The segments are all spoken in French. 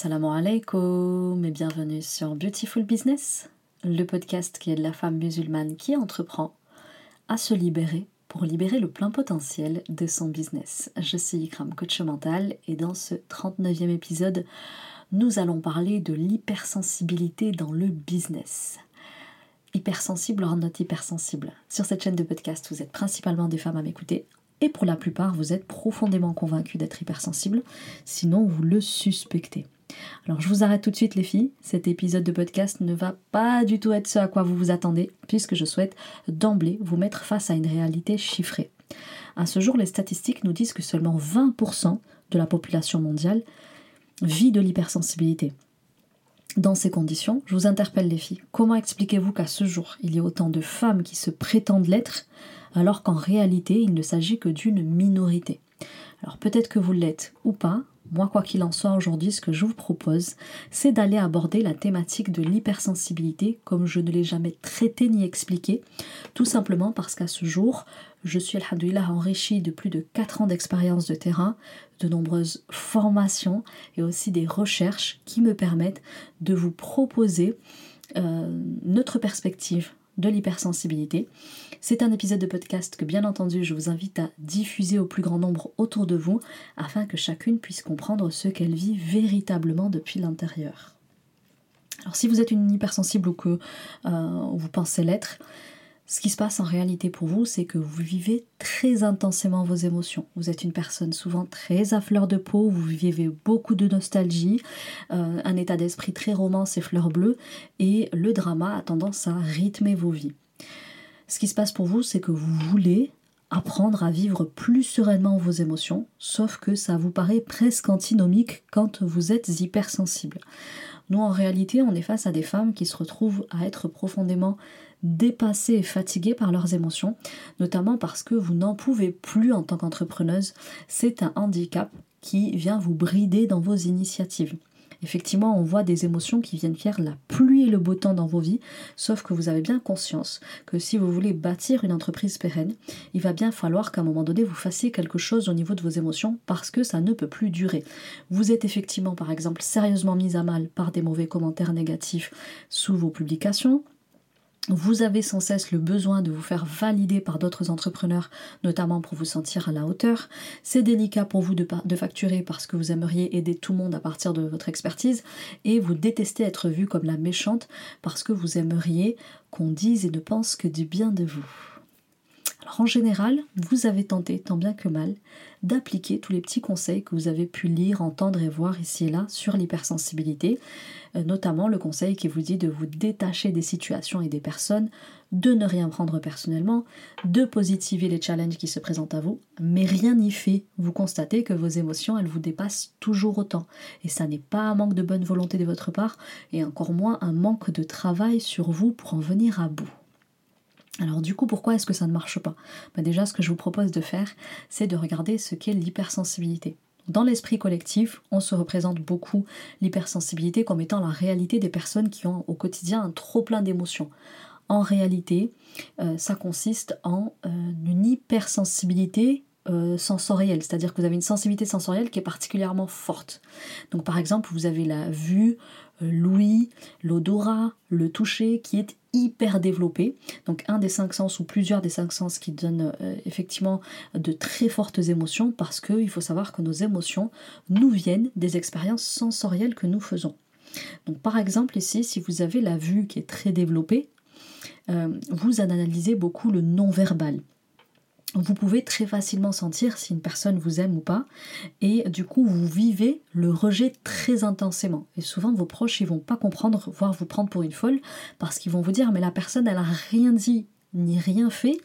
Salam alaikum et bienvenue sur Beautiful Business, le podcast qui aide la femme musulmane qui entreprend à se libérer pour libérer le plein potentiel de son business. Je suis Ikram, coach mental, et dans ce 39e épisode, nous allons parler de l'hypersensibilité dans le business. Hypersensible or not hypersensible. Sur cette chaîne de podcast, vous êtes principalement des femmes à m'écouter, et pour la plupart, vous êtes profondément convaincus d'être hypersensible, sinon vous le suspectez. Alors je vous arrête tout de suite les filles, cet épisode de podcast ne va pas du tout être ce à quoi vous vous attendez, puisque je souhaite d'emblée vous mettre face à une réalité chiffrée. À ce jour, les statistiques nous disent que seulement 20% de la population mondiale vit de l'hypersensibilité. Dans ces conditions, je vous interpelle les filles, comment expliquez-vous qu'à ce jour, il y a autant de femmes qui se prétendent l'être, alors qu'en réalité, il ne s'agit que d'une minorité? Alors peut-être que vous l'êtes ou pas, moi, quoi qu'il en soit, aujourd'hui, ce que je vous propose, c'est d'aller aborder la thématique de l'hypersensibilité comme je ne l'ai jamais traité ni expliqué, tout simplement parce qu'à ce jour, je suis, alhamdoulilah, enrichi de plus de 4 ans d'expérience de terrain, de nombreuses formations et aussi des recherches qui me permettent de vous proposer euh, notre perspective de l'hypersensibilité. C'est un épisode de podcast que bien entendu je vous invite à diffuser au plus grand nombre autour de vous afin que chacune puisse comprendre ce qu'elle vit véritablement depuis l'intérieur. Alors si vous êtes une hypersensible ou que euh, vous pensez l'être, ce qui se passe en réalité pour vous, c'est que vous vivez très intensément vos émotions. Vous êtes une personne souvent très à fleur de peau, vous vivez beaucoup de nostalgie, euh, un état d'esprit très romance et fleur bleue, et le drama a tendance à rythmer vos vies. Ce qui se passe pour vous, c'est que vous voulez apprendre à vivre plus sereinement vos émotions, sauf que ça vous paraît presque antinomique quand vous êtes hypersensible. Nous, en réalité, on est face à des femmes qui se retrouvent à être profondément dépassées et fatiguées par leurs émotions, notamment parce que vous n'en pouvez plus en tant qu'entrepreneuse. C'est un handicap qui vient vous brider dans vos initiatives. Effectivement, on voit des émotions qui viennent faire la pluie et le beau temps dans vos vies, sauf que vous avez bien conscience que si vous voulez bâtir une entreprise pérenne, il va bien falloir qu'à un moment donné vous fassiez quelque chose au niveau de vos émotions parce que ça ne peut plus durer. Vous êtes effectivement par exemple sérieusement mis à mal par des mauvais commentaires négatifs sous vos publications, vous avez sans cesse le besoin de vous faire valider par d'autres entrepreneurs, notamment pour vous sentir à la hauteur. C'est délicat pour vous de, facturer parce que vous aimeriez aider tout le monde à partir de votre expertise et vous détestez être vu comme la méchante parce que vous aimeriez qu'on dise et ne pense que du bien de vous. Alors en général, vous avez tenté, tant bien que mal, d'appliquer tous les petits conseils que vous avez pu lire, entendre et voir ici et là sur l'hypersensibilité, euh, notamment le conseil qui vous dit de vous détacher des situations et des personnes, de ne rien prendre personnellement, de positiver les challenges qui se présentent à vous, mais rien n'y fait. Vous constatez que vos émotions, elles vous dépassent toujours autant. Et ça n'est pas un manque de bonne volonté de votre part, et encore moins un manque de travail sur vous pour en venir à bout. Alors du coup, pourquoi est-ce que ça ne marche pas? Bah, Déjà, ce que je vous propose de faire, c'est de regarder ce qu'est l'hypersensibilité. Dans l'esprit collectif, on se représente beaucoup l'hypersensibilité comme étant la réalité des personnes qui ont au quotidien un trop plein d'émotions. En réalité, euh, ça consiste en euh, une hypersensibilité euh, sensorielle, c'est-à-dire que vous avez une sensibilité sensorielle qui est particulièrement forte. Donc par exemple, vous avez la vue, l'ouïe, l'odorat, le toucher qui est hyper développé. Donc un des cinq sens ou plusieurs des cinq sens qui donnent euh, effectivement de très fortes émotions parce qu'il faut savoir que nos émotions nous viennent des expériences sensorielles que nous faisons. Donc par exemple ici, si vous avez la vue qui est très développée, euh, vous analysez beaucoup le non-verbal vous pouvez très facilement sentir si une personne vous aime ou pas. Et du coup vous vivez le rejet très intensément. Et souvent vos proches ils vont pas comprendre voire vous prendre pour une folle parce qu'ils vont vous dire mais la personne elle a rien dit ni rien fait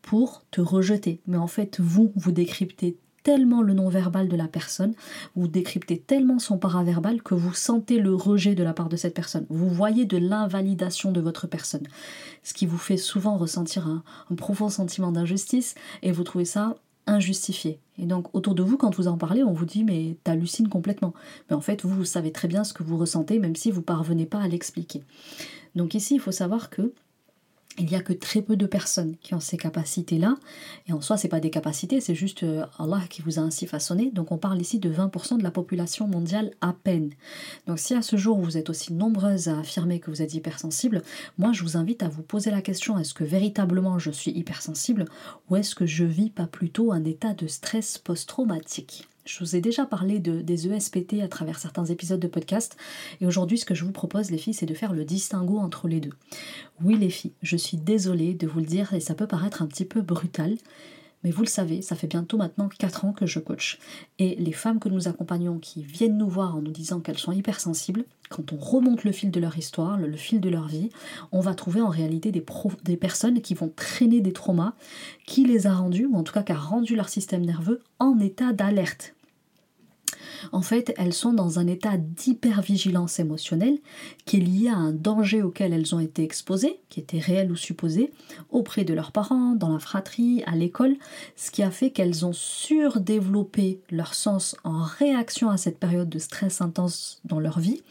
pour te rejeter. Mais en fait vous vous décryptez tellement le non-verbal de la personne, vous décryptez tellement son paraverbal que vous sentez le rejet de la part de cette personne. Vous voyez de l'invalidation de votre personne. Ce qui vous fait souvent ressentir un, profond sentiment d'injustice et vous trouvez ça injustifié. Et donc autour de vous, quand vous en parlez, on vous dit mais t'hallucines complètement. Mais en fait, vous, vous savez très bien ce que vous ressentez, même si vous parvenez pas à l'expliquer. Donc ici, il faut savoir que il n'y a que très peu de personnes qui ont ces capacités-là. Et en soi, ce pas des capacités, c'est juste euh, Allah qui vous a ainsi façonné. Donc on parle ici de 20% de la population mondiale à peine. Donc si à ce jour vous êtes aussi nombreuses à affirmer que vous êtes hypersensible, moi je vous invite à vous poser la question, est-ce que véritablement je suis hypersensible ou est-ce que je vis pas plutôt un état de stress post-traumatique? Je vous ai déjà parlé de, des ESPT à travers certains épisodes de podcast et aujourd'hui ce que je vous propose les filles c'est de faire le distinguo entre les deux. Oui les filles, je suis désolée de vous le dire et ça peut paraître un petit peu brutal, mais vous le savez, ça fait bientôt maintenant 4 ans que je coach. Et les femmes que nous accompagnons qui viennent nous voir en nous disant qu'elles sont hypersensibles, quand on remonte le fil de leur histoire, le, fil de leur vie, on va trouver en réalité des, personnes qui vont traîner des traumas, qui les a rendus, ou en tout cas qui a rendu leur système nerveux en état d'alerte en fait, elles sont dans un état d'hypervigilance émotionnelle qui est lié à un danger auquel elles ont été exposées, qui était réel ou supposé, auprès de leurs parents, dans la fratrie, à l'école, ce qui a fait qu'elles ont surdéveloppé leur sens en réaction à cette période de stress intense dans leur vie,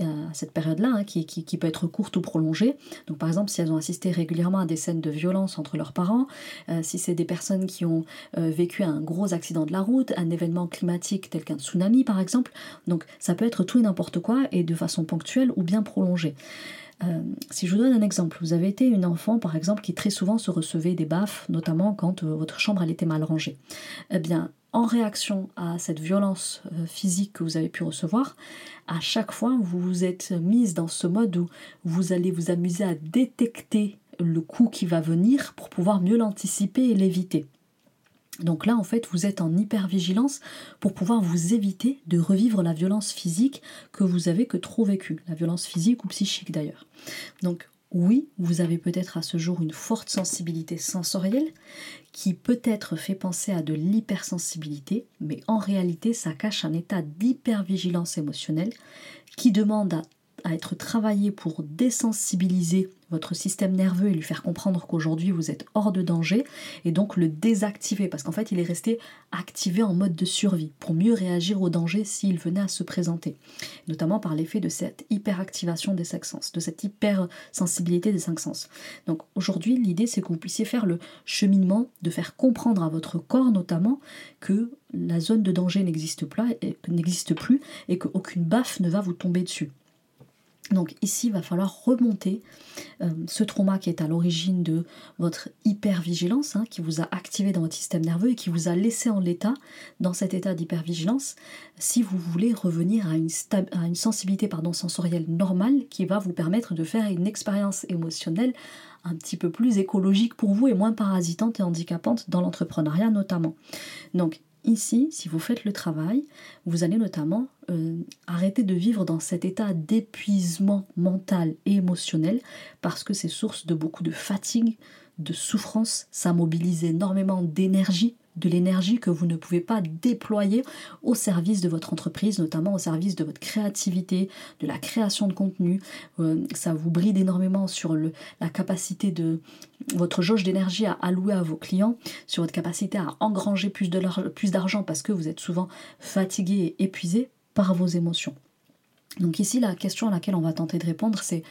euh, cette période-là hein, qui, peut être courte ou prolongée. Donc par exemple, si elles ont assisté régulièrement à des scènes de violence entre leurs parents, euh, si c'est des personnes qui ont euh, vécu un gros accident de la route, un événement climatique tel qu'un tsunami, par exemple. Donc ça peut être tout et n'importe quoi et de façon ponctuelle ou bien prolongée. Euh, si je vous donne un exemple, vous avez été une enfant par exemple qui très souvent se recevait des baffes, notamment quand euh, votre chambre elle était mal rangée. Eh bien, en réaction à cette violence euh, physique que vous avez pu recevoir, à chaque fois vous vous êtes mise dans ce mode où vous allez vous amuser à détecter le coup qui va venir pour pouvoir mieux l'anticiper et l'éviter. Donc là, en fait, vous êtes en hypervigilance pour pouvoir vous éviter de revivre la violence physique que vous avez que trop vécue, la violence physique ou psychique d'ailleurs. Donc oui, vous avez peut-être à ce jour une forte sensibilité sensorielle qui peut-être fait penser à de l'hypersensibilité, mais en réalité ça cache un état d'hypervigilance émotionnelle qui demande à à être travaillé pour désensibiliser votre système nerveux et lui faire comprendre qu'aujourd'hui vous êtes hors de danger et donc le désactiver parce qu'en fait il est resté activé en mode de survie pour mieux réagir au danger s'il venait à se présenter, notamment par l'effet de cette hyperactivation des cinq sens, de cette hypersensibilité des cinq sens. Donc aujourd'hui l'idée c'est que vous puissiez faire le cheminement de faire comprendre à votre corps notamment que la zone de danger n'existe plus et qu'aucune baffe ne va vous tomber dessus. Donc ici, il va falloir remonter euh, ce trauma qui est à l'origine de votre hypervigilance, hein, qui vous a activé dans votre système nerveux et qui vous a laissé en l'état, dans cet état d'hypervigilance, si vous voulez revenir à une, sensibilité pardon, sensorielle normale qui va vous permettre de faire une expérience émotionnelle un petit peu plus écologique pour vous et moins parasitante et handicapante dans l'entrepreneuriat notamment. Donc Ici, si vous faites le travail, vous allez notamment euh, arrêter de vivre dans cet état d'épuisement mental et émotionnel parce que c'est source de beaucoup de fatigue, de souffrance, ça mobilise énormément d'énergie de l'énergie que vous ne pouvez pas déployer au service de votre entreprise, notamment au service de votre créativité, de la création de contenu. Euh, ça vous bride énormément sur la capacité de votre jauge d'énergie à allouer à vos clients, sur votre capacité à engranger plus d'argent parce que vous êtes souvent fatigué et épuisé par vos émotions. Donc ici, la question à laquelle on va tenter de répondre, c'est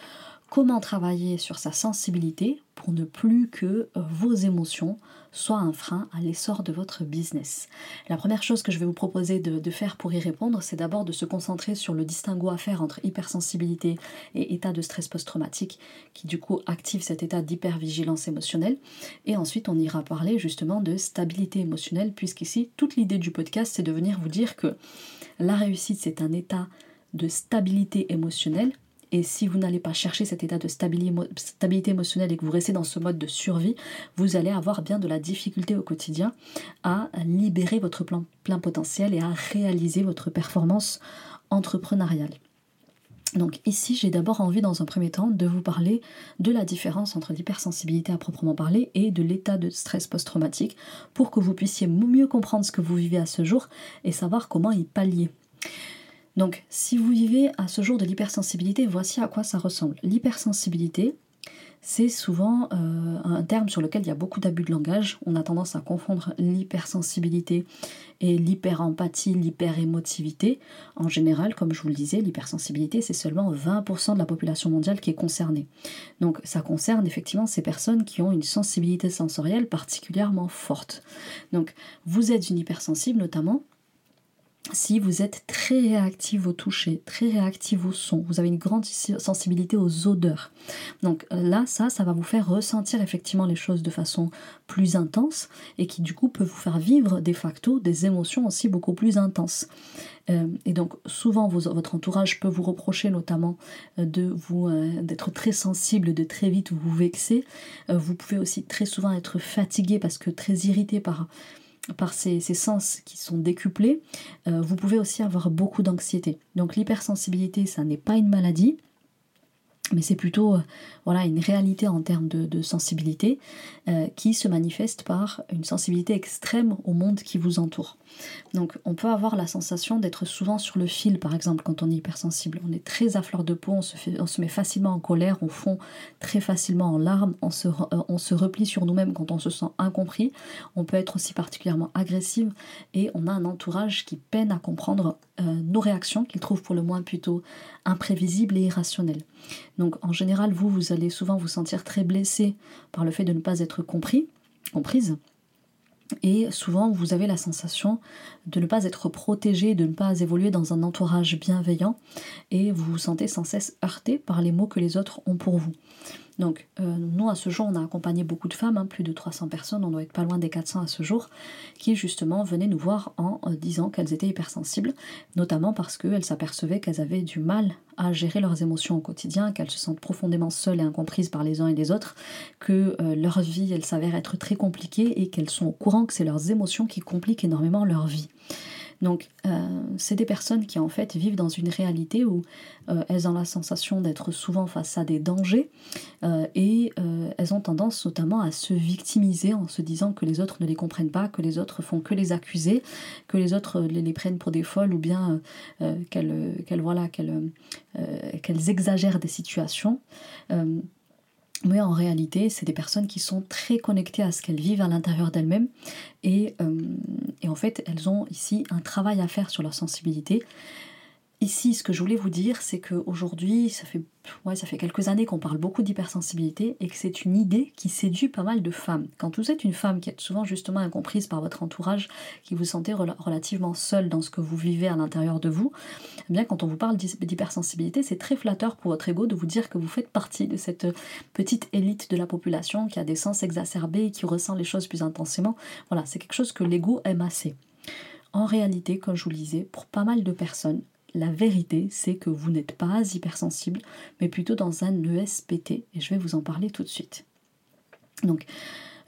comment travailler sur sa sensibilité pour ne plus que euh, vos émotions soient un frein à l'essor de votre business. La première chose que je vais vous proposer de, faire pour y répondre, c'est d'abord de se concentrer sur le distinguo à faire entre hypersensibilité et état de stress post-traumatique, qui du coup active cet état d'hypervigilance émotionnelle. Et ensuite, on ira parler justement de stabilité émotionnelle, puisqu'ici, toute l'idée du podcast, c'est de venir vous dire que la réussite, c'est un état de stabilité émotionnelle et si vous n'allez pas chercher cet état de stabilité émotionnelle et que vous restez dans ce mode de survie, vous allez avoir bien de la difficulté au quotidien à libérer votre plein potentiel et à réaliser votre performance entrepreneuriale. Donc ici, j'ai d'abord envie dans un premier temps de vous parler de la différence entre l'hypersensibilité à proprement parler et de l'état de stress post-traumatique pour que vous puissiez mieux comprendre ce que vous vivez à ce jour et savoir comment y pallier. Donc, si vous vivez à ce jour de l'hypersensibilité, voici à quoi ça ressemble. L'hypersensibilité, c'est souvent euh, un terme sur lequel il y a beaucoup d'abus de langage. On a tendance à confondre l'hypersensibilité et l'hyperempathie, l'hyperémotivité. En général, comme je vous le disais, l'hypersensibilité, c'est seulement 20% de la population mondiale qui est concernée. Donc ça concerne effectivement ces personnes qui ont une sensibilité sensorielle particulièrement forte. Donc vous êtes une hypersensible notamment si vous êtes très réactif au toucher, très réactif au son, vous avez une grande sensibilité aux odeurs. Donc là, ça, ça va vous faire ressentir effectivement les choses de façon plus intense et qui du coup peut vous faire vivre de facto des émotions aussi beaucoup plus intenses. Euh, et donc souvent votre entourage peut vous reprocher notamment euh, de vous euh, d'être très sensible, de très vite vous vexer. vous pouvez aussi très souvent être fatigué parce que très irrité par par ces, sens qui sont décuplés, euh, vous pouvez aussi avoir beaucoup d'anxiété. Donc l'hypersensibilité, ça n'est pas une maladie, mais c'est plutôt euh, voilà, une réalité en termes de, sensibilité euh, qui se manifeste par une sensibilité extrême au monde qui vous entoure. Donc on peut avoir la sensation d'être souvent sur le fil, par exemple, quand on est hypersensible. On est très à fleur de peau, on se, fait, on se met facilement en colère, on fond très facilement en larmes, on se, euh, on se replie sur nous-mêmes quand on se sent incompris. On peut être aussi particulièrement agressive et on a un entourage qui peine à comprendre nos réactions, qu'il trouve pour le moins plutôt imprévisibles et irrationnelles. Donc en général, vous, vous allez souvent vous sentir très blessé par le fait de ne pas être compris, comprise. Et souvent, vous avez la sensation de ne pas être protégé, de ne pas évoluer dans un entourage bienveillant, et vous vous sentez sans cesse heurté par les mots que les autres ont pour vous. Donc, euh, nous, à ce jour, on a accompagné beaucoup de femmes, hein, plus de 300 personnes, on doit être pas loin des 400 à ce jour, qui justement venaient nous voir en euh, disant qu'elles étaient hypersensibles, notamment parce qu'elles s'apercevaient qu'elles avaient du mal à gérer leurs émotions au quotidien, qu'elles se sentent profondément seules et incomprises par les uns et les autres, que euh, leur vie, elle s'avère être très compliquée et qu'elles sont au courant que c'est leurs émotions qui compliquent énormément leur vie. Donc, euh, c'est des personnes qui en fait vivent dans une réalité où euh, elles ont la sensation d'être souvent face à des dangers euh, et elles ont tendance notamment à se victimiser en se disant que les autres ne les comprennent pas, que les autres font que les accuser, que les autres les, prennent pour des folles ou bien qu'elles voilà, qu'elles exagèrent des situations. Mais en réalité, c'est des personnes qui sont très connectées à ce qu'elles vivent à l'intérieur d'elles-mêmes. Et, euh, et, en fait, elles ont ici un travail à faire sur leur sensibilité. Ici, ce que je voulais vous dire, c'est qu'aujourd'hui, ça fait, ouais, ça fait quelques années qu'on parle beaucoup d'hypersensibilité et que c'est une idée qui séduit pas mal de femmes. Quand vous êtes une femme qui est souvent justement incomprise par votre entourage, qui vous sentez relativement seule dans ce que vous vivez à l'intérieur de vous, eh bien quand on vous parle d'hypersensibilité, c'est très flatteur pour votre ego de vous dire que vous faites partie de cette petite élite de la population qui a des sens exacerbés et qui ressent les choses plus intensément. Voilà, c'est quelque chose que l'ego aime assez. En réalité, comme je vous le disais, pour pas mal de personnes, la vérité, c'est que vous n'êtes pas hypersensible, mais plutôt dans un ESPT, et je vais vous en parler tout de suite. Donc,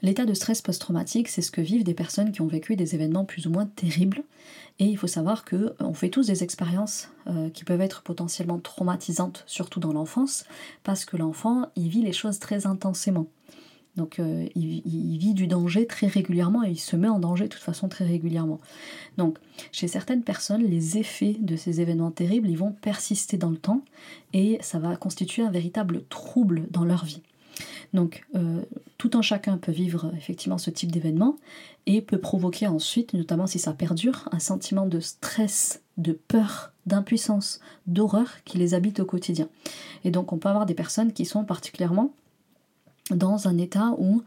l'état de stress post-traumatique, c'est ce que vivent des personnes qui ont vécu des événements plus ou moins terribles, et il faut savoir que euh, on fait tous des expériences euh, qui peuvent être potentiellement traumatisantes, surtout dans l'enfance, parce que l'enfant, il vit les choses très intensément. Donc euh, il, vit du danger très régulièrement et il se met en danger de toute façon très régulièrement. Donc chez certaines personnes, les effets de ces événements terribles, ils vont persister dans le temps et ça va constituer un véritable trouble dans leur vie. Donc euh, tout un chacun peut vivre effectivement ce type d'événement et peut provoquer ensuite, notamment si ça perdure, un sentiment de stress, de peur, d'impuissance, d'horreur qui les habite au quotidien. Et donc on peut avoir des personnes qui sont particulièrement dans un état où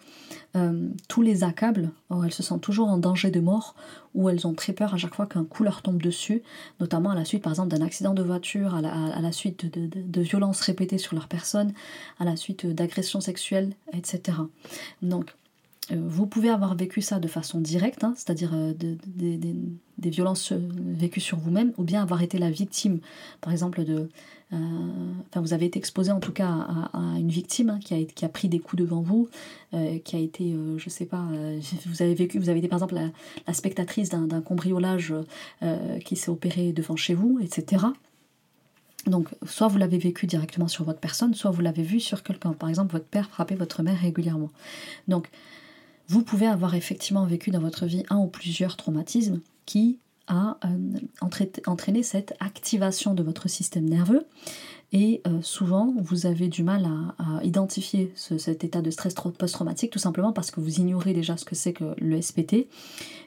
euh, tous les accablent, elles se sentent toujours en danger de mort, où elles ont très peur à chaque fois qu'un coup leur tombe dessus, notamment à la suite par exemple d'un accident de voiture, à la, suite de, violences répétées sur leur personne, à la suite d'agressions sexuelles, etc. Donc euh, vous pouvez avoir vécu ça de façon directe, hein, c'est-à-dire euh, des violences vécues sur vous-même, ou bien avoir été la victime, par exemple, de, euh, enfin, vous avez été exposé en tout cas à, une victime hein, qui, a, qui a pris des coups devant vous, euh, qui a été, euh, je sais pas, vous avez vécu, vous avez été par exemple la, spectatrice d'un cambriolage qui s'est opéré devant chez vous, etc. Donc, soit vous l'avez vécu directement sur votre personne, soit vous l'avez vu sur quelqu'un. Par exemple, votre père frappait votre mère régulièrement. Donc, vous pouvez avoir effectivement vécu dans votre vie un ou plusieurs traumatismes qui a euh, entraîné cette activation de votre système nerveux Et euh, souvent, vous avez du mal à, identifier cet état de stress post-traumatique tout simplement parce que vous ignorez déjà ce que c'est que le SPT.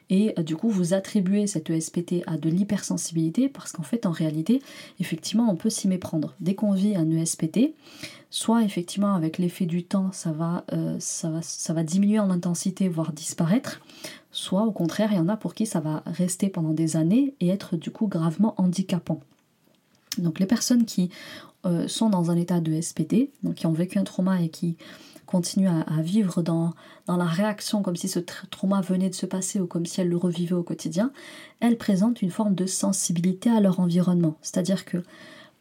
Et euh, du coup, vous attribuez cette ESPT à de l'hypersensibilité parce qu'en fait, en réalité, effectivement, on peut s'y méprendre. Dès qu'on vit un ESPT, soit effectivement avec l'effet du temps, ça va, euh, ça, va, ça va diminuer en intensité, voire disparaître, soit au contraire, il y en a pour qui ça va rester pendant des années et être du coup gravement handicapant. Donc les personnes qui euh, sont dans un état de SPT, donc qui ont vécu un trauma et qui continuent à, vivre dans, dans, la réaction comme si ce trauma venait de se passer ou comme si elles le revivaient au quotidien, elles présentent une forme de sensibilité à leur environnement. C'est-à-dire que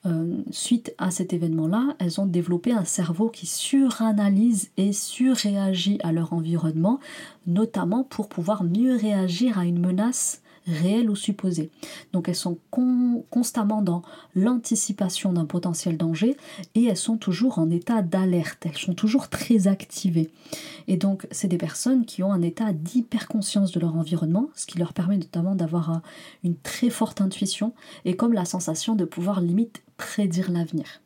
euh, suite à cet événement-là, elles ont développé un cerveau qui suranalyse et surréagit à leur environnement, notamment pour pouvoir mieux réagir à une menace réelles ou supposées. Donc elles sont constamment dans l'anticipation d'un potentiel danger et elles sont toujours en état d'alerte, elles sont toujours très activées. Et donc c'est des personnes qui ont un état d'hyperconscience de leur environnement, ce qui leur permet notamment d'avoir une très forte intuition et comme la sensation de pouvoir limite prédire l'avenir.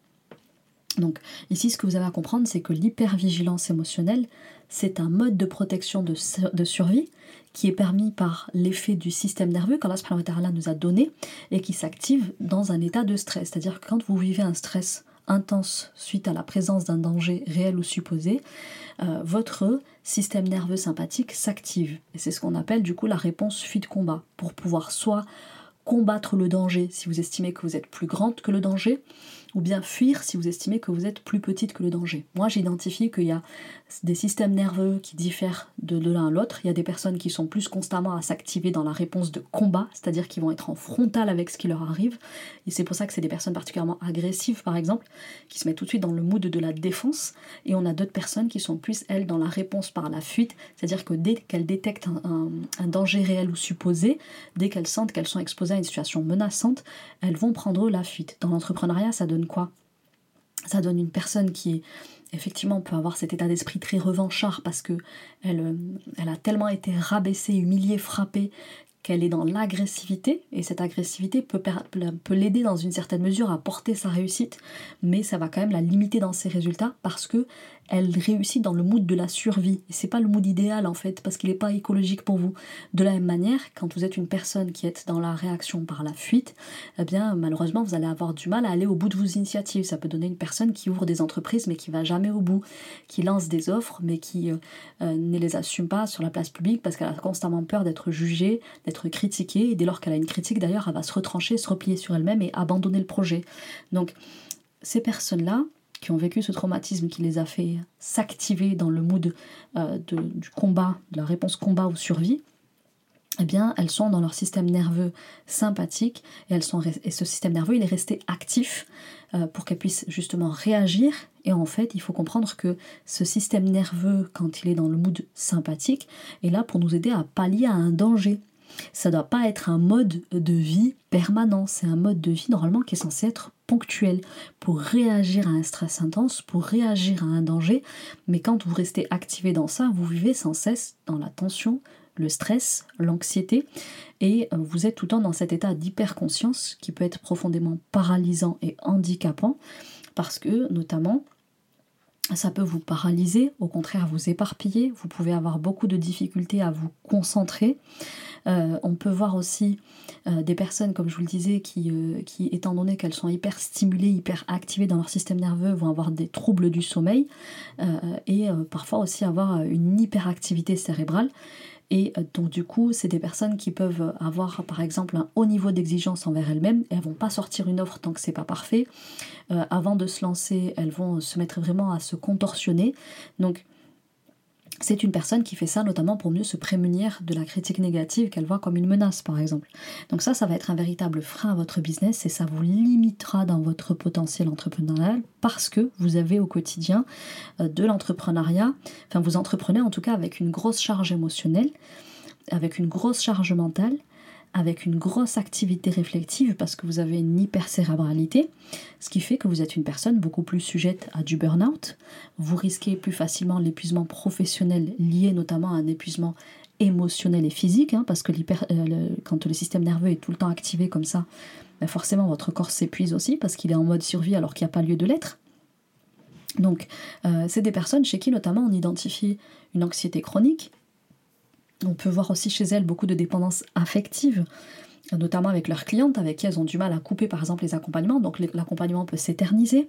Donc ici, ce que vous avez à comprendre, c'est que l'hypervigilance émotionnelle, c'est un mode de protection de, survie qui est permis par l'effet du système nerveux qu'Allah nous a donné et qui s'active dans un état de stress. C'est-à-dire que quand vous vivez un stress intense suite à la présence d'un danger réel ou supposé, euh, votre système nerveux sympathique s'active. Et c'est ce qu'on appelle du coup la réponse fuite-combat, pour pouvoir soit combattre le danger si vous estimez que vous êtes plus grande que le danger, ou bien fuir si vous estimez que vous êtes plus petite que le danger. Moi, j'identifie qu'il y a des systèmes nerveux qui diffèrent de, l'un à l'autre. Il y a des personnes qui sont plus constamment à s'activer dans la réponse de combat, c'est-à-dire qui vont être en frontal avec ce qui leur arrive. Et c'est pour ça que c'est des personnes particulièrement agressives, par exemple, qui se mettent tout de suite dans le mood de la défense. Et on a d'autres personnes qui sont plus, elles, dans la réponse par la fuite, c'est-à-dire que dès qu'elles détectent un, un danger réel ou supposé, dès qu'elles sentent qu'elles sont exposées à une situation menaçante, elles vont prendre la fuite. Dans l'entrepreneuriat, ça donne quoi. Ça donne une personne qui effectivement peut avoir cet état d'esprit très revanchard parce que elle, euh, elle a tellement été rabaissée, humiliée, frappée qu'elle est dans l'agressivité, et cette agressivité peut, peut l'aider dans une certaine mesure à porter sa réussite, mais ça va quand même la limiter dans ses résultats parce que elle réussit dans le mood de la survie. Et c'est pas le mood idéal en fait, parce qu'il n'est pas écologique pour vous. De la même manière, quand vous êtes une personne qui est dans la réaction par la fuite, eh bien malheureusement vous allez avoir du mal à aller au bout de vos initiatives. Ça peut donner une personne qui ouvre des entreprises mais qui va jamais au bout, qui lance des offres mais qui euh, euh, ne les assume pas sur la place publique parce qu'elle a constamment peur d'être jugée, d'être critiquée. Et dès lors qu'elle a une critique d'ailleurs, elle va se retrancher, se replier sur elle-même et abandonner le projet. Donc ces personnes-là, qui ont vécu ce traumatisme qui les a fait s'activer dans le mood euh, du combat, de la réponse combat ou survie, eh bien, elles sont dans leur système nerveux sympathique et, ce système nerveux, il est resté actif euh, pour qu'elles puissent justement réagir. Et en fait, il faut comprendre que ce système nerveux, quand il est dans le mood sympathique, est là pour nous aider à pallier à un danger. Ça ne doit pas être un mode de vie permanent, c'est un mode de vie normalement qui est censé être ponctuel pour réagir à un stress intense, pour réagir à un danger, mais quand vous restez activé dans ça, vous vivez sans cesse dans la tension, le stress, l'anxiété, et euh, vous êtes tout le temps dans cet état d'hyperconscience qui peut être profondément paralysant et handicapant, parce que notamment ça peut vous paralyser, au contraire vous éparpiller, vous pouvez avoir beaucoup de difficultés à vous concentrer. Euh, on peut voir aussi euh, des personnes, comme je vous le disais, qui, euh, qui étant donné qu'elles sont hyper stimulées, hyper activées dans leur système nerveux, vont avoir des troubles du sommeil et parfois aussi avoir une hyperactivité cérébrale. Et euh, donc du coup, c'est des personnes qui peuvent avoir par exemple un haut niveau d'exigence envers elles-mêmes elles vont pas sortir une offre tant que c'est pas parfait. Euh, avant de se lancer, elles vont se mettre vraiment à se contorsionner. Donc c'est une personne qui fait ça notamment pour mieux se prémunir de la critique négative qu'elle voit comme une menace, par exemple. Donc ça, ça va être un véritable frein à votre business et ça vous limitera dans votre potentiel entrepreneurial parce que vous avez au quotidien euh, de l'entrepreneuriat, enfin vous entreprenez en tout cas avec une grosse charge émotionnelle, avec une grosse charge mentale avec une grosse activité réflexive parce que vous avez une hypercérébralité, ce qui fait que vous êtes une personne beaucoup plus sujette à du burn-out. Vous risquez plus facilement l'épuisement professionnel lié notamment à un épuisement émotionnel et physique, hein, parce que euh, quand le système nerveux est tout le temps activé comme ça, ben forcément votre corps s'épuise aussi parce qu'il est en mode survie alors qu'il n'y a pas lieu de l'être. Donc, euh, c'est des personnes chez qui notamment on identifie une anxiété chronique. On peut voir aussi chez elles beaucoup de dépendance affective notamment avec leurs clientes avec qui elles ont du mal à couper par exemple les accompagnements, donc l'accompagnement peut s'éterniser.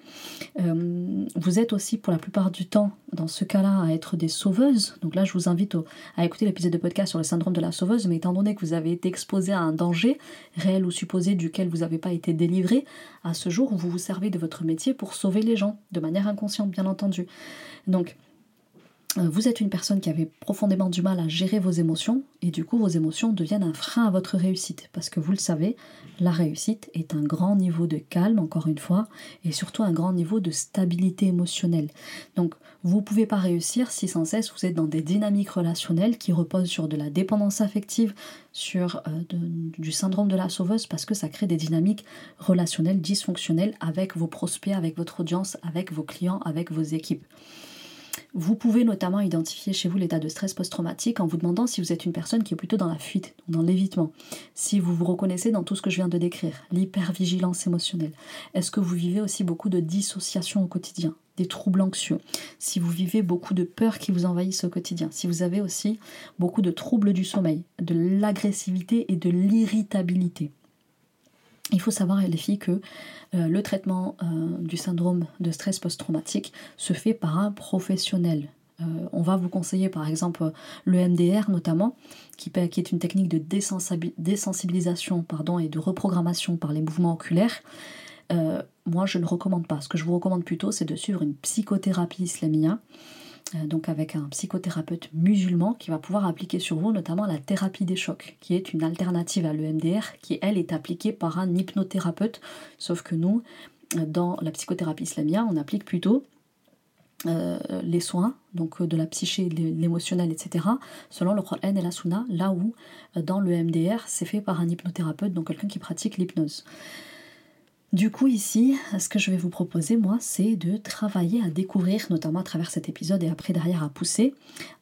Euh, vous êtes aussi pour la plupart du temps dans ce cas-là à être des sauveuses, donc là je vous invite à écouter l'épisode de podcast sur le syndrome de la sauveuse, mais étant donné que vous avez été exposé à un danger réel ou supposé duquel vous n'avez pas été délivré, à ce jour vous vous servez de votre métier pour sauver les gens, de manière inconsciente bien entendu. Donc vous êtes une personne qui avait profondément du mal à gérer vos émotions et du coup vos émotions deviennent un frein à votre réussite parce que vous le savez, la réussite est un grand niveau de calme encore une fois et surtout un grand niveau de stabilité émotionnelle. Donc vous ne pouvez pas réussir si sans cesse vous êtes dans des dynamiques relationnelles qui reposent sur de la dépendance affective, sur euh, du syndrome de la sauveuse parce que ça crée des dynamiques relationnelles dysfonctionnelles avec vos prospects, avec votre audience, avec vos clients, avec vos équipes. Vous pouvez notamment identifier chez vous l'état de stress post-traumatique en vous demandant si vous êtes une personne qui est plutôt dans la fuite, dans l'évitement, si vous vous reconnaissez dans tout ce que je viens de décrire, l'hypervigilance émotionnelle. Est-ce que vous vivez aussi beaucoup de dissociation au quotidien, des troubles anxieux, si vous vivez beaucoup de peurs qui vous envahissent au quotidien, si vous avez aussi beaucoup de troubles du sommeil, de l'agressivité et de l'irritabilité. Il faut savoir, les filles, que euh, le traitement euh, du syndrome de stress post-traumatique se fait par un professionnel. Euh, on va vous conseiller par exemple le MDR notamment, qui, est une technique de désensibilisation et de reprogrammation par les mouvements oculaires. moi, je ne recommande pas. Ce que je vous recommande plutôt, c'est de suivre une psychothérapie islamia donc avec un psychothérapeute musulman qui va pouvoir appliquer sur vous notamment la thérapie des chocs, qui est une alternative à l'EMDR, qui elle est appliquée par un hypnothérapeute, sauf que nous, euh, dans la psychothérapie islamia, on applique plutôt euh, les soins, donc de la psyché, l'émotionnel, etc., selon le Qur'an et la Sunna, là où dans le MDR, c'est fait par un hypnothérapeute, donc quelqu'un qui pratique l'hypnose. Du coup ici, ce que je vais vous proposer moi, c'est de travailler à découvrir, notamment à travers cet épisode et après derrière à pousser,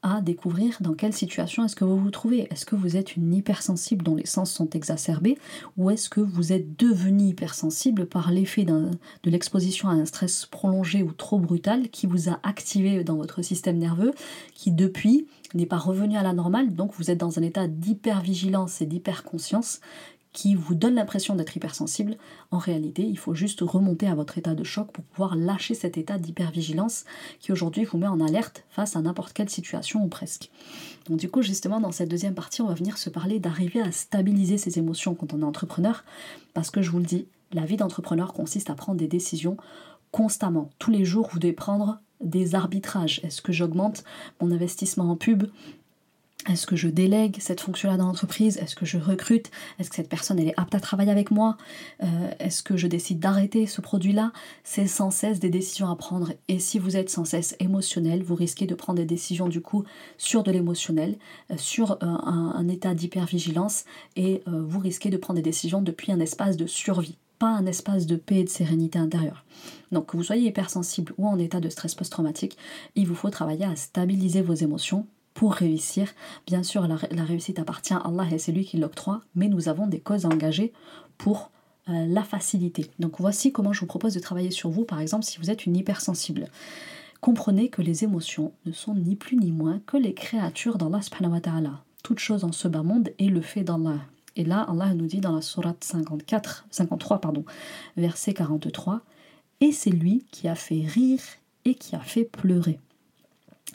à découvrir dans quelle situation est-ce que vous vous trouvez. Est-ce que vous êtes une hypersensible dont les sens sont exacerbés ou est-ce que vous êtes devenu hypersensible par l'effet de l'exposition à un stress prolongé ou trop brutal qui vous a activé dans votre système nerveux, qui depuis n'est pas revenu à la normale, donc vous êtes dans un état d'hypervigilance et d'hyperconscience qui vous donne l'impression d'être hypersensible, en réalité, il faut juste remonter à votre état de choc pour pouvoir lâcher cet état d'hypervigilance qui aujourd'hui vous met en alerte face à n'importe quelle situation ou presque. Donc du coup, justement, dans cette deuxième partie, on va venir se parler d'arriver à stabiliser ses émotions quand on est entrepreneur, parce que je vous le dis, la vie d'entrepreneur consiste à prendre des décisions constamment. Tous les jours, vous devez prendre des arbitrages. Est-ce que j'augmente mon investissement en pub? Est-ce que je délègue cette fonction-là dans l'entreprise? Est-ce que je recrute? Est-ce que cette personne elle est apte à travailler avec moi? Euh, Est-ce que je décide d'arrêter ce produit-là? C'est sans cesse des décisions à prendre. Et si vous êtes sans cesse émotionnel, vous risquez de prendre des décisions du coup sur de l'émotionnel, euh, sur euh, un, état d'hypervigilance, et vous risquez de prendre des décisions depuis un espace de survie pas un espace de paix et de sérénité intérieure. Donc que vous soyez hypersensible ou en état de stress post-traumatique, il vous faut travailler à stabiliser vos émotions pour réussir. Bien sûr, la, réussite appartient à Allah et c'est lui qui l'octroie, mais nous avons des causes à engager pour euh, la faciliter. Donc voici comment je vous propose de travailler sur vous, par exemple, si vous êtes une hypersensible. Comprenez que les émotions ne sont ni plus ni moins que les créatures d'Allah subhanahu wa ta'ala. Toute chose en ce bas monde est le fait d'Allah. Et là, Allah nous dit dans la sourate 54, 53, pardon, verset 43, Et c'est lui qui a fait rire et qui a fait pleurer.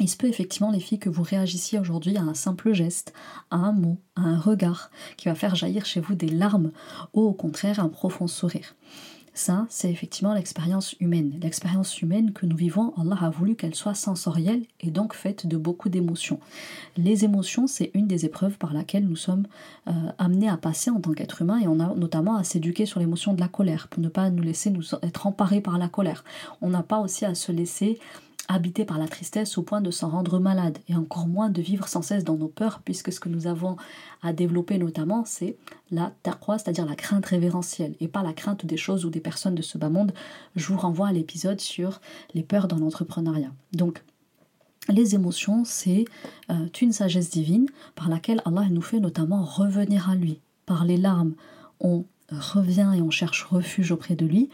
Il se peut effectivement, les filles, que vous réagissiez aujourd'hui à un simple geste, à un mot, à un regard, qui va faire jaillir chez vous des larmes, ou au contraire un profond sourire. Ça, c'est effectivement l'expérience humaine. L'expérience humaine que nous vivons, Allah a voulu qu'elle soit sensorielle et donc faite de beaucoup d'émotions. Les émotions, c'est une des épreuves par laquelle nous sommes euh, amenés à passer en tant qu'être humain et on a notamment à s'éduquer sur l'émotion de la colère pour ne pas nous laisser nous être emparés par la colère. On n'a pas aussi à se laisser habité par la tristesse au point de s'en rendre malade et encore moins de vivre sans cesse dans nos peurs puisque ce que nous avons à développer notamment c'est la taqwa, c'est-à-dire la crainte révérentielle et pas la crainte des choses ou des personnes de ce bas monde. Je vous renvoie à l'épisode sur les peurs dans l'entrepreneuriat. Donc les émotions, c'est euh, une sagesse divine par laquelle Allah nous fait notamment revenir à lui. Par les larmes, on revient et on cherche refuge auprès de lui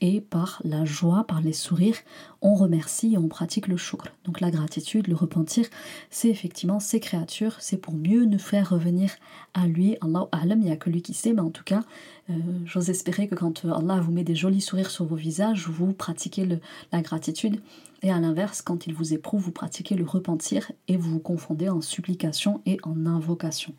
et par la joie, par les sourires, on remercie et on pratique le shukr. Donc la gratitude, le repentir, c'est effectivement ces créatures, c'est pour mieux nous faire revenir à lui. Allah alam, il n'y a que lui qui sait, mais en tout cas, euh, j'ose espérer que quand Allah vous met des jolis sourires sur vos visages, vous pratiquez la gratitude et à l'inverse, quand il vous éprouve, vous pratiquez le repentir et vous vous confondez en supplication et en invocation.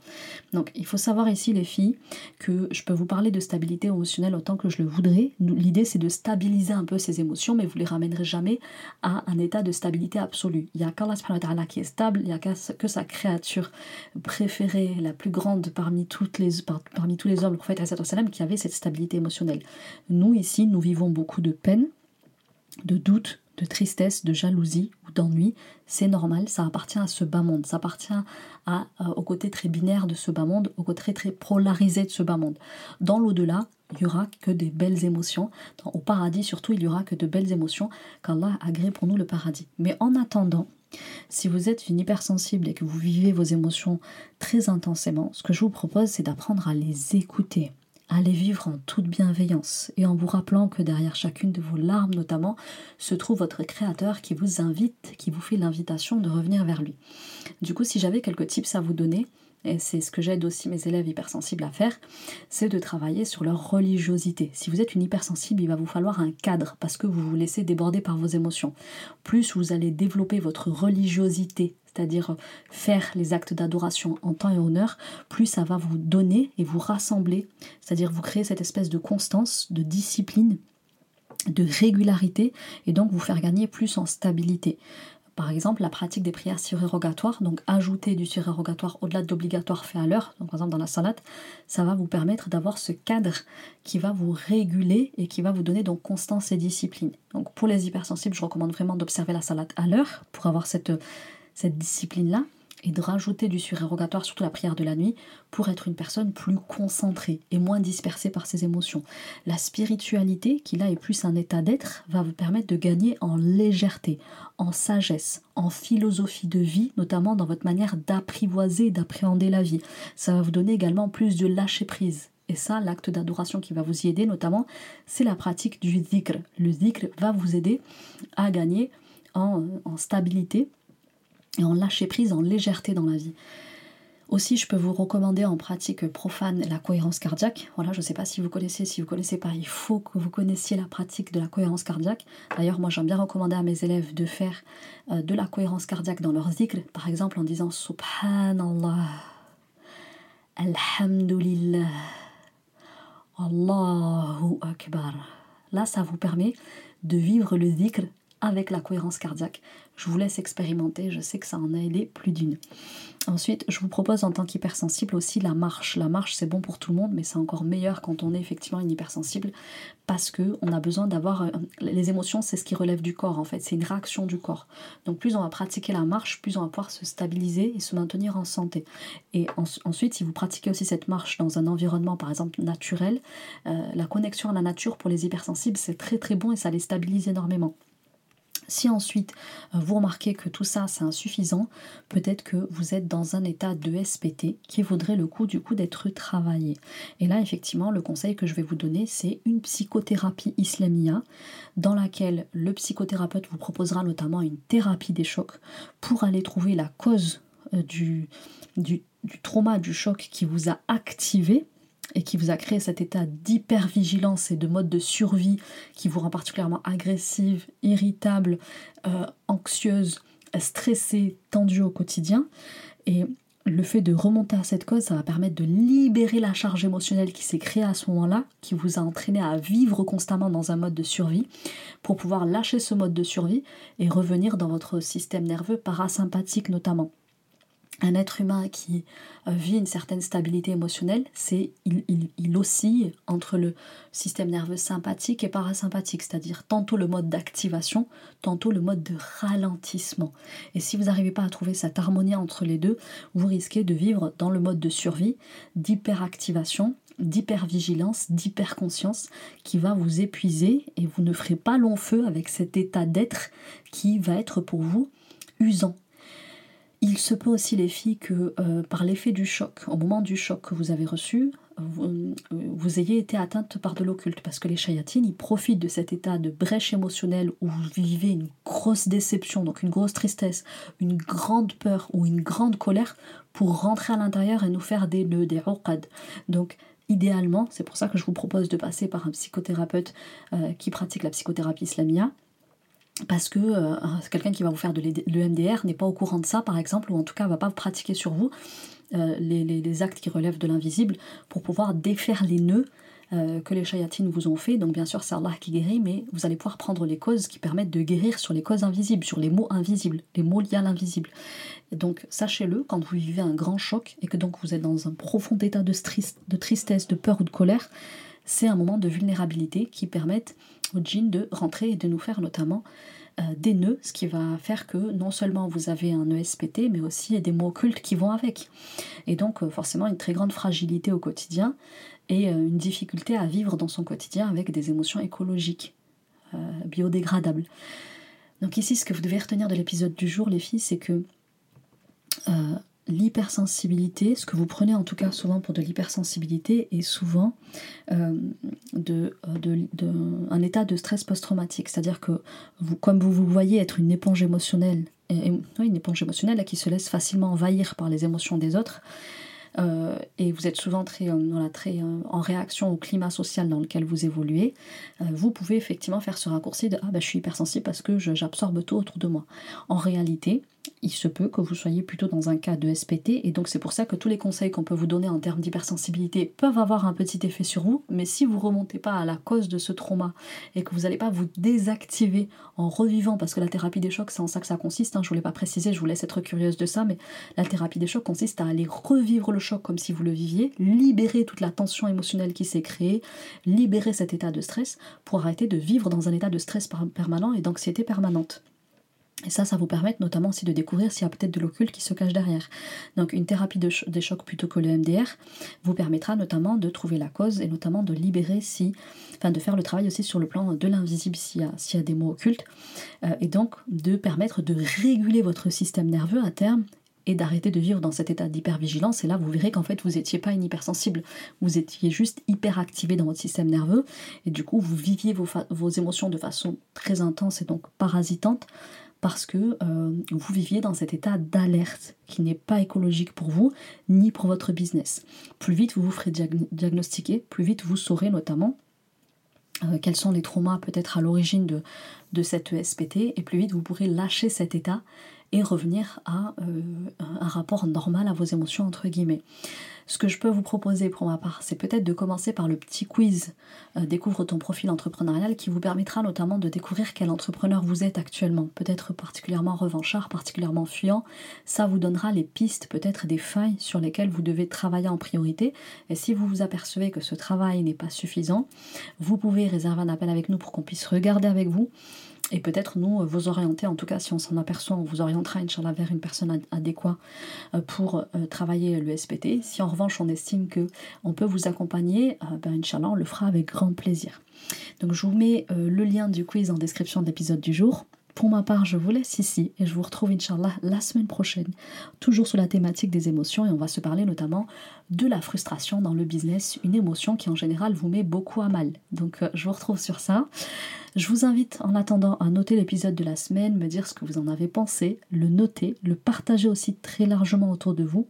Donc il faut savoir ici les filles que je peux vous parler de stabilité émotionnelle autant que je le voudrais. L'idée c'est de stabiliser un peu ces émotions, mais vous les ramènerez jamais à un état de stabilité absolue. Il n'y a qu'Allah qui est stable, il n'y a que sa créature préférée, la plus grande parmi, toutes les, parmi tous les hommes, le prophète qui avait cette stabilité émotionnelle. Nous ici, nous vivons beaucoup de peine, de doute, de tristesse, de jalousie ou d'ennui, c'est normal, ça appartient à ce bas monde, ça appartient euh, au côté très binaire de ce bas monde, au côté très polarisé de ce bas monde. Dans l'au-delà, il y aura que des belles émotions. au paradis surtout, il y aura que de belles émotions, qu'Allah agrée pour nous le paradis. Mais en attendant, si vous êtes une hypersensible et que vous vivez vos émotions très intensément, ce que je vous propose, c'est d'apprendre à les écouter Allez vivre en toute bienveillance et en vous rappelant que derrière chacune de vos larmes notamment se trouve votre créateur qui vous invite, qui vous fait l'invitation de revenir vers lui. Du coup, si j'avais quelques tips à vous donner, et c'est ce que j'aide aussi mes élèves hypersensibles à faire, c'est de travailler sur leur religiosité. Si vous êtes une hypersensible, il va vous falloir un cadre parce que vous vous laissez déborder par vos émotions. Plus vous allez développer votre religiosité c'est-à-dire faire les actes d'adoration en temps et honneur, plus ça va vous donner et vous rassembler, c'est-à-dire vous créer cette espèce de constance, de discipline, de régularité, et donc vous faire gagner plus en stabilité. Par exemple, la pratique des prières surérogatoires, donc ajouter du surérogatoire au-delà de l'obligatoire fait à l'heure, donc par exemple dans la salade, ça va vous permettre d'avoir ce cadre qui va vous réguler et qui va vous donner donc constance et discipline. Donc pour les hypersensibles, je recommande vraiment d'observer la salade à l'heure pour avoir cette, cette discipline-là et de rajouter du surérogatoire, surtout la prière de la nuit, pour être une personne plus concentrée et moins dispersée par ses émotions. La spiritualité, qui là est plus un état d'être, va vous permettre de gagner en légèreté, en sagesse, en philosophie de vie, notamment dans votre manière d'apprivoiser, d'appréhender la vie. Ça va vous donner également plus de lâcher prise. Et ça, l'acte d'adoration qui va vous y aider, notamment, c'est la pratique du zikr. Le zikr va vous aider à gagner en, en stabilité, et en lâcher prise, en légèreté dans la vie. Aussi, je peux vous recommander en pratique profane la cohérence cardiaque. Voilà, je ne sais pas si vous connaissez, si vous ne connaissez pas, il faut que vous connaissiez la pratique de la cohérence cardiaque. D'ailleurs, moi j'aime bien recommander à mes élèves de faire euh, de la cohérence cardiaque dans leur zikr, par exemple en disant Subhanallah, Alhamdulillah, Allahu Akbar. Là, ça vous permet de vivre le zikr avec la cohérence cardiaque. Je vous laisse expérimenter, je sais que ça en a aidé plus d'une. Ensuite, je vous propose en tant qu'hypersensible aussi la marche. La marche, c'est bon pour tout le monde, mais c'est encore meilleur quand on est effectivement une hypersensible parce que on a besoin d'avoir euh, les émotions, c'est ce qui relève du corps en fait, c'est une réaction du corps. Donc plus on va pratiquer la marche, plus on va pouvoir se stabiliser et se maintenir en santé. Et ensuite, si vous pratiquez aussi cette marche dans un environnement par exemple naturel, euh, la connexion à la nature pour les hypersensibles, c'est très très bon et ça les stabilise énormément. Si ensuite euh, vous remarquez que tout ça c'est insuffisant, peut-être que vous êtes dans un état de SPT qui vaudrait le coup du coup d'être travaillé. Et là effectivement le conseil que je vais vous donner c'est une psychothérapie islamia dans laquelle le psychothérapeute vous proposera notamment une thérapie des chocs pour aller trouver la cause euh, du, du, du trauma, du choc qui vous a activé et qui vous a créé cet état d'hypervigilance et de mode de survie qui vous rend particulièrement agressive, irritable, euh, anxieuse, stressée, tendue au quotidien. Et le fait de remonter à cette cause, ça va permettre de libérer la charge émotionnelle qui s'est créée à ce moment-là, qui vous a entraîné à vivre constamment dans un mode de survie, pour pouvoir lâcher ce mode de survie et revenir dans votre système nerveux parasympathique notamment un être humain qui euh, vit une certaine stabilité émotionnelle, c'est il, oscille entre le système nerveux sympathique et parasympathique, c'est-à-dire tantôt le mode d'activation, tantôt le mode de ralentissement. Et si vous n'arrivez pas à trouver cette harmonie entre les deux, vous risquez de vivre dans le mode de survie, d'hyperactivation, d'hypervigilance, d'hyperconscience qui va vous épuiser et vous ne ferez pas long feu avec cet état d'être qui va être pour vous usant il se peut aussi les filles que euh, par l'effet du choc, au moment du choc que vous avez reçu, vous, ayez été atteinte par de l'occulte, parce que les chayatines, ils profitent de cet état de brèche émotionnelle où vous vivez une grosse déception, donc une grosse tristesse, une grande peur ou une grande colère pour rentrer à l'intérieur et nous faire des nœuds, des. Donc idéalement, c'est pour ça que je vous propose de passer par un psychothérapeute euh, qui pratique la psychothérapie islamia, parce que euh, quelqu'un qui va vous faire de l'EMDR n'est pas au courant de ça, par exemple, ou en tout cas va pas pratiquer sur vous euh, les, actes qui relèvent de l'invisible pour pouvoir défaire les nœuds euh, que les chayatines vous ont fait. Donc bien sûr, c'est Allah qui guérit, mais vous allez pouvoir prendre les causes qui permettent de guérir sur les causes invisibles, sur les mots invisibles, les mots liés à l'invisible. Donc sachez-le, quand vous vivez un grand choc et que donc vous êtes dans un profond état de, de tristesse, de peur ou de colère, c'est un moment de vulnérabilité qui permettent de rentrer et de nous faire notamment euh, des nœuds, ce qui va faire que non seulement vous avez un ESPT, mais aussi des mots occultes qui vont avec. Et donc euh, forcément une très grande fragilité au quotidien et euh, une difficulté à vivre dans son quotidien avec des émotions écologiques, biodégradables. Donc ici, ce que vous devez retenir de l'épisode du jour, les filles, c'est que l'hypersensibilité, ce que vous prenez en tout cas souvent pour de l'hypersensibilité, est souvent euh, de, un état de stress post-traumatique. C'est-à-dire que vous, comme vous vous voyez être une éponge émotionnelle, une éponge émotionnelle qui se laisse facilement envahir par les émotions des autres, euh, et vous êtes souvent très, euh, très en réaction au climat social dans lequel vous évoluez, vous pouvez effectivement faire ce raccourci de Ah ben je suis hypersensible parce que j'absorbe tout autour de moi. En réalité, il se peut que vous soyez plutôt dans un cas de SPT et donc c'est pour ça que tous les conseils qu'on peut vous donner en termes d'hypersensibilité peuvent avoir un petit effet sur vous, mais si vous remontez pas à la cause de ce trauma et que vous n'allez pas vous désactiver en revivant, parce que la thérapie des chocs c'est en ça que ça consiste, hein, je ne voulais pas préciser, je vous laisse être curieuse de ça, mais la thérapie des chocs consiste à aller revivre le choc comme si vous le viviez, libérer toute la tension émotionnelle qui s'est créée, libérer cet état de stress pour arrêter de vivre dans un état de stress permanent et d'anxiété permanente. Et ça, ça vous permet notamment aussi de découvrir s'il y a peut-être de l'occulte qui se cache derrière. Donc une thérapie de des chocs plutôt que le MDR vous permettra notamment de trouver la cause et notamment de libérer si, enfin de faire le travail aussi sur le plan de l'invisible s'il y, a, y a des mots occultes, euh, et donc de permettre de réguler votre système nerveux à terme et d'arrêter de vivre dans cet état d'hypervigilance. Et là, vous verrez qu'en fait, vous n'étiez pas une hypersensible, vous étiez juste hyperactivé dans votre système nerveux, et du coup, vous viviez vos, vos émotions de façon très intense et donc parasitante, parce que euh, vous viviez dans cet état d'alerte qui n'est pas écologique pour vous ni pour votre business. Plus vite vous vous ferez diagnostiquer, plus vite vous saurez notamment euh, quels sont les traumas peut-être à l'origine de, de cette ESPT et plus vite vous pourrez lâcher cet état et revenir à euh, un rapport normal à vos émotions entre guillemets. Ce que je peux vous proposer pour ma part, c'est peut-être de commencer par le petit quiz euh, Découvre ton profil entrepreneurial qui vous permettra notamment de découvrir quel entrepreneur vous êtes actuellement. Peut-être particulièrement revanchard, particulièrement fuyant. Ça vous donnera les pistes, peut-être des failles sur lesquelles vous devez travailler en priorité. Et si vous vous apercevez que ce travail n'est pas suffisant, vous pouvez réserver un appel avec nous pour qu'on puisse regarder avec vous et peut-être nous euh, vous orienter, en tout cas si on s'en aperçoit, on vous orientera Inch'Allah vers une personne adéquate euh, pour euh, travailler le SPT. Si en revanche on estime que on peut vous accompagner, ben Inch'Allah on le fera avec grand plaisir. Donc je vous mets le lien du quiz en description de l'épisode du jour. Pour ma part, je vous laisse ici et je vous retrouve, Inch'Allah, la semaine prochaine, toujours sur la thématique des émotions et on va se parler notamment de la frustration dans le business, une émotion qui en général vous met beaucoup à mal. Donc je vous retrouve sur ça. Je vous invite en attendant à noter l'épisode de la semaine, me dire ce que vous en avez pensé, le noter, le partager aussi très largement autour de vous.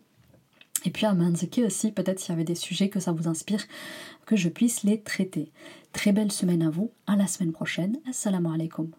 Et puis à m'indiquer aussi peut-être s'il y avait des sujets que ça vous inspire, que je puisse les traiter. Très belle semaine à vous, à la semaine prochaine. Assalamu alaikum.